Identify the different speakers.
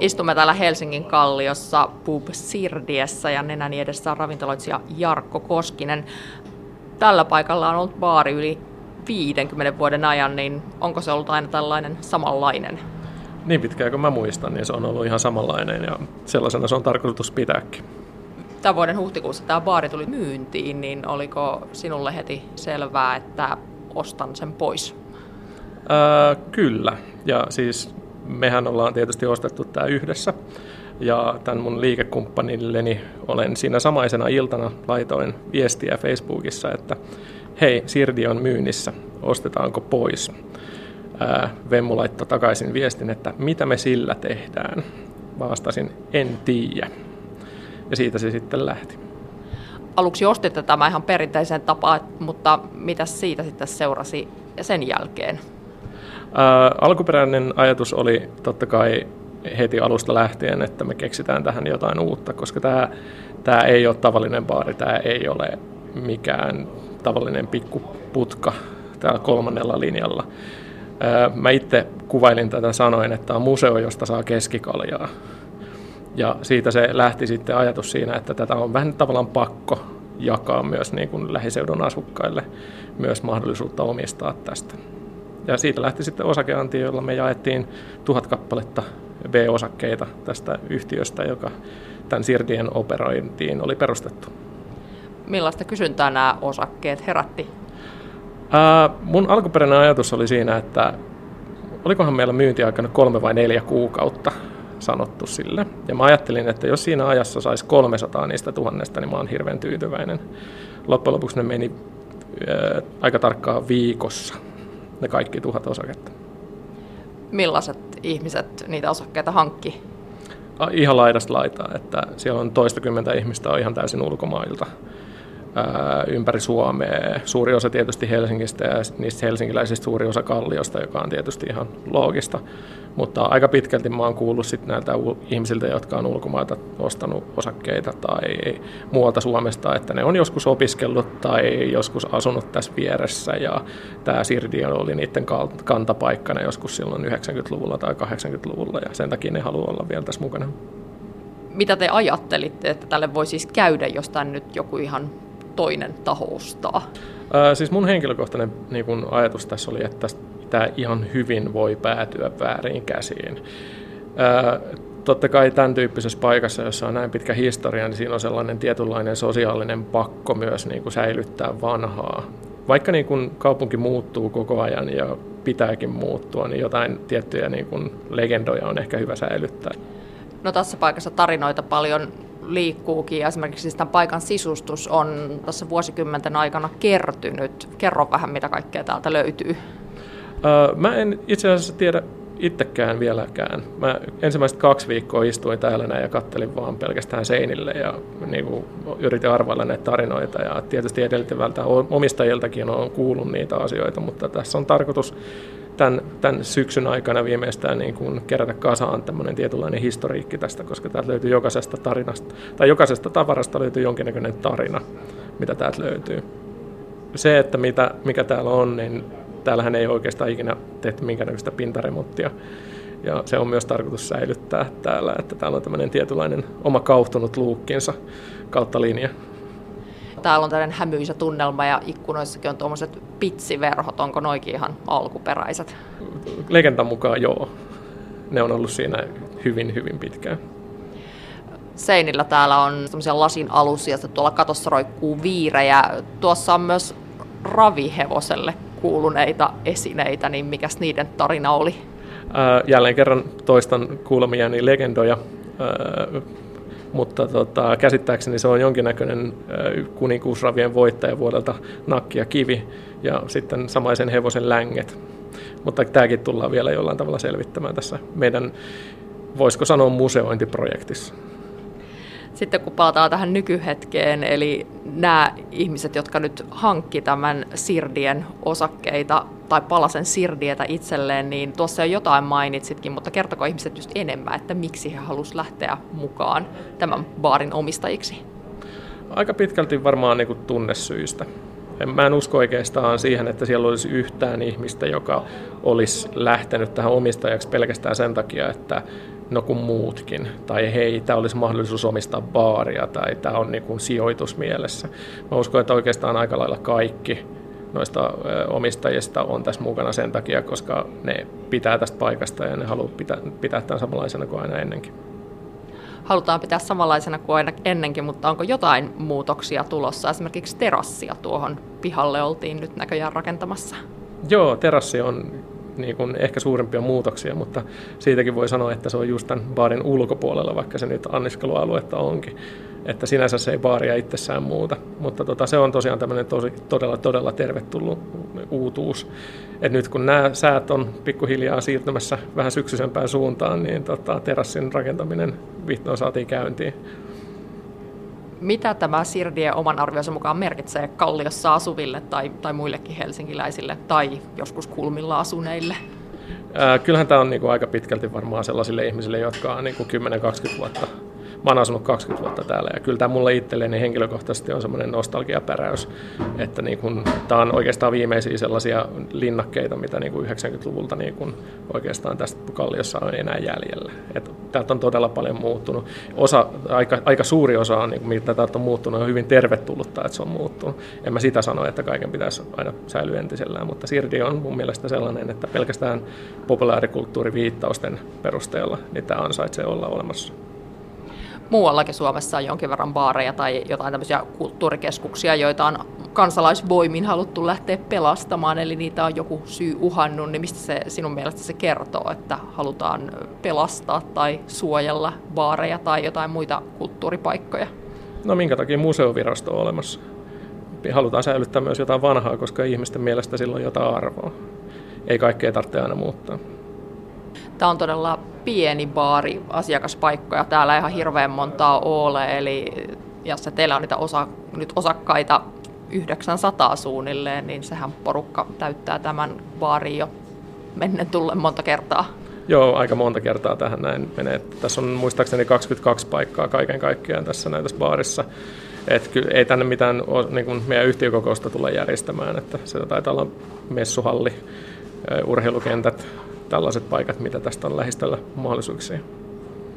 Speaker 1: Istumme täällä Helsingin kalliossa Pub Sirdiessä ja nenäni edessä on ravintoloitsija Jarkko Koskinen. Tällä paikalla on ollut baari yli 50 vuoden ajan, niin onko se ollut aina tällainen samanlainen?
Speaker 2: Niin pitkään kuin mä muistan, niin se on ollut ihan samanlainen ja sellaisena se on tarkoitus pitääkin.
Speaker 1: Tämän vuoden huhtikuussa tämä baari tuli myyntiin, niin oliko sinulle heti selvää, että ostan sen pois?
Speaker 2: Ää, kyllä, ja siis mehän ollaan tietysti ostettu tämä yhdessä. Ja tämän mun liikekumppanilleni olen siinä samaisena iltana laitoin viestiä Facebookissa, että hei, Sirdi on myynnissä, ostetaanko pois? Ää, Vemmu laittoi takaisin viestin, että mitä me sillä tehdään. Vastasin, en tiedä. Ja siitä se sitten lähti.
Speaker 1: Aluksi ostitte tämä ihan perinteiseen tapaan, mutta mitä siitä sitten seurasi sen jälkeen?
Speaker 2: Ää, alkuperäinen ajatus oli totta kai heti alusta lähtien, että me keksitään tähän jotain uutta, koska tämä, tämä ei ole tavallinen baari, tämä ei ole mikään tavallinen pikkuputka täällä kolmannella linjalla. Mä itse kuvailin tätä sanoin, että on museo, josta saa keskikaljaa. Ja siitä se lähti sitten ajatus siinä, että tätä on vähän tavallaan pakko jakaa myös niin kuin lähiseudun asukkaille myös mahdollisuutta omistaa tästä. Ja siitä lähti sitten osakeanti, jolla me jaettiin tuhat kappaletta B-osakkeita tästä yhtiöstä, joka tämän Sirdien operointiin oli perustettu.
Speaker 1: Millaista kysyntää nämä osakkeet herätti?
Speaker 2: Ää, mun alkuperäinen ajatus oli siinä, että olikohan meillä myyntiaikana kolme vai neljä kuukautta sanottu sille. Ja mä ajattelin, että jos siinä ajassa saisi 300 niistä tuhannesta, niin mä oon hirveän tyytyväinen. Loppujen lopuksi ne meni ää, aika tarkkaan viikossa ne kaikki tuhat osaketta.
Speaker 1: Millaiset ihmiset niitä osakkeita hankki?
Speaker 2: Ihan laidasta laitaa, että siellä on toistakymmentä ihmistä on ihan täysin ulkomailta ympäri Suomea. Suuri osa tietysti Helsingistä ja niistä helsinkiläisistä suuri osa Kalliosta, joka on tietysti ihan loogista. Mutta aika pitkälti mä oon kuullut sit näiltä ihmisiltä, jotka on ulkomailta ostanut osakkeita tai muualta Suomesta, että ne on joskus opiskellut tai joskus asunut tässä vieressä ja tämä Sirdi oli niiden kantapaikkana joskus silloin 90-luvulla tai 80-luvulla ja sen takia ne haluaa olla vielä tässä mukana.
Speaker 1: Mitä te ajattelitte, että tälle voi siis käydä, jos tämän nyt joku ihan toinen taho ostaa?
Speaker 2: Ää, siis mun henkilökohtainen niin kun ajatus tässä oli, että tämä ihan hyvin voi päätyä väärin käsiin. Ää, totta kai tämän tyyppisessä paikassa, jossa on näin pitkä historia, niin siinä on sellainen tietynlainen sosiaalinen pakko myös niin kuin säilyttää vanhaa. Vaikka niin kuin kaupunki muuttuu koko ajan ja pitääkin muuttua, niin jotain tiettyjä niin kuin legendoja on ehkä hyvä säilyttää.
Speaker 1: No tässä paikassa tarinoita paljon liikkuukin. Esimerkiksi siis tämän paikan sisustus on tässä vuosikymmenten aikana kertynyt. Kerro vähän, mitä kaikkea täältä löytyy.
Speaker 2: Öö, mä en itse asiassa tiedä itsekään vieläkään. Mä ensimmäiset kaksi viikkoa istuin täällä näin ja kattelin vaan pelkästään seinille ja niin kuin, yritin arvailla näitä tarinoita. Ja tietysti edeltävältä omistajiltakin on kuullut niitä asioita, mutta tässä on tarkoitus tämän, tämän syksyn aikana viimeistään niin kuin kerätä kasaan tämmöinen tietynlainen historiikki tästä, koska täältä löytyy jokaisesta tarinasta, tai jokaisesta tavarasta löytyy jonkinnäköinen tarina, mitä täältä löytyy. Se, että mitä, mikä täällä on, niin täällähän ei oikeastaan ikinä tehty minkäännäköistä pintaremonttia. Ja se on myös tarkoitus säilyttää täällä, että täällä on tämmöinen tietynlainen oma kauhtunut luukkinsa kautta linja.
Speaker 1: Täällä on tällainen hämyisä tunnelma ja ikkunoissakin on tuommoiset pitsiverhot. Onko noikin ihan alkuperäiset?
Speaker 2: Legendan mukaan joo. Ne on ollut siinä hyvin, hyvin pitkään.
Speaker 1: Seinillä täällä on semmoisia lasin alusia, ja tuolla katossa roikkuu viirejä. Tuossa on myös ravihevoselle kuuluneita esineitä, niin mikäs niiden tarina oli?
Speaker 2: Ää, jälleen kerran toistan kuulemiani legendoja. Mutta tota, käsittääkseni se on jonkinnäköinen kuninkuusravien voittaja vuodelta nakki ja kivi ja sitten samaisen hevosen länget. Mutta tämäkin tullaan vielä jollain tavalla selvittämään tässä meidän, voisiko sanoa, museointiprojektissa.
Speaker 1: Sitten kun palataan tähän nykyhetkeen, eli nämä ihmiset, jotka nyt hankki tämän Sirdien osakkeita tai palasen Sirdietä itselleen, niin tuossa jo jotain mainitsitkin, mutta kertoko ihmiset just enemmän, että miksi he halusivat lähteä mukaan tämän baarin omistajiksi?
Speaker 2: Aika pitkälti varmaan niin kuin tunnesyistä. Mä en usko oikeastaan siihen, että siellä olisi yhtään ihmistä, joka olisi lähtenyt tähän omistajaksi pelkästään sen takia, että no kuin muutkin, tai hei, tämä olisi mahdollisuus omistaa baaria, tai tämä on niin kuin sijoitus mielessä. Mä uskon, että oikeastaan aika lailla kaikki noista omistajista on tässä mukana sen takia, koska ne pitää tästä paikasta ja ne haluaa pitää, pitää tämän samanlaisena kuin aina ennenkin.
Speaker 1: Halutaan pitää samanlaisena kuin aina ennenkin, mutta onko jotain muutoksia tulossa? Esimerkiksi terassia tuohon pihalle oltiin nyt näköjään rakentamassa.
Speaker 2: Joo, terassi on niin kuin ehkä suurimpia muutoksia, mutta siitäkin voi sanoa, että se on just tämän baarin ulkopuolella, vaikka se nyt anniskelualuetta onkin. Että sinänsä se ei baaria itsessään muuta, mutta tota, se on tosiaan tämmöinen tosi, todella, todella tervetullut uutuus. Et nyt kun nämä säät on pikkuhiljaa siirtymässä vähän syksyisempään suuntaan, niin tota, terassin rakentaminen vihdoin saatiin käyntiin.
Speaker 1: Mitä tämä Sirdie oman arvionsa mukaan merkitsee Kalliossa asuville tai, tai muillekin helsinkiläisille tai joskus kulmilla asuneille?
Speaker 2: Kyllähän tämä on niinku aika pitkälti varmaan sellaisille ihmisille, jotka on niinku 10-20 vuotta mä oon asunut 20 vuotta täällä ja kyllä tämä mulle itselleni henkilökohtaisesti on semmoinen nostalgiapäräys, että niin kun, tämä on oikeastaan viimeisiä sellaisia linnakkeita, mitä niin kuin 90-luvulta niin kun oikeastaan tästä Kalliossa on enää jäljellä. Et täältä on todella paljon muuttunut. Osa, aika, aika suuri osa on, niin mitä täältä on muuttunut, on hyvin tervetullutta, että se on muuttunut. En mä sitä sano, että kaiken pitäisi aina säilyä entisellään, mutta Sirdi on mun mielestä sellainen, että pelkästään populaarikulttuuriviittausten perusteella niin tämä ansaitsee olla olemassa
Speaker 1: muuallakin Suomessa on jonkin verran baareja tai jotain tämmöisiä kulttuurikeskuksia, joita on kansalaisvoimin haluttu lähteä pelastamaan, eli niitä on joku syy uhannut, niin mistä se sinun mielestä se kertoo, että halutaan pelastaa tai suojella baareja tai jotain muita kulttuuripaikkoja?
Speaker 2: No minkä takia museovirasto on olemassa? Halutaan säilyttää myös jotain vanhaa, koska ihmisten mielestä sillä on jotain arvoa. Ei kaikkea tarvitse aina muuttaa.
Speaker 1: Tämä on todella pieni baari asiakaspaikkoja. Täällä ihan hirveän montaa ole, eli jos teillä on niitä osa, nyt osakkaita 900 suunnilleen, niin sehän porukka täyttää tämän baarin jo mennen tulle monta kertaa.
Speaker 2: Joo, aika monta kertaa tähän näin menee. Tässä on muistaakseni 22 paikkaa kaiken kaikkiaan tässä näytös baarissa. Et kyllä ei tänne mitään niin kuin meidän yhtiökokousta tule järjestämään, että se taitaa olla messuhalli, urheilukentät, tällaiset paikat, mitä tästä on lähistöllä mahdollisuuksia.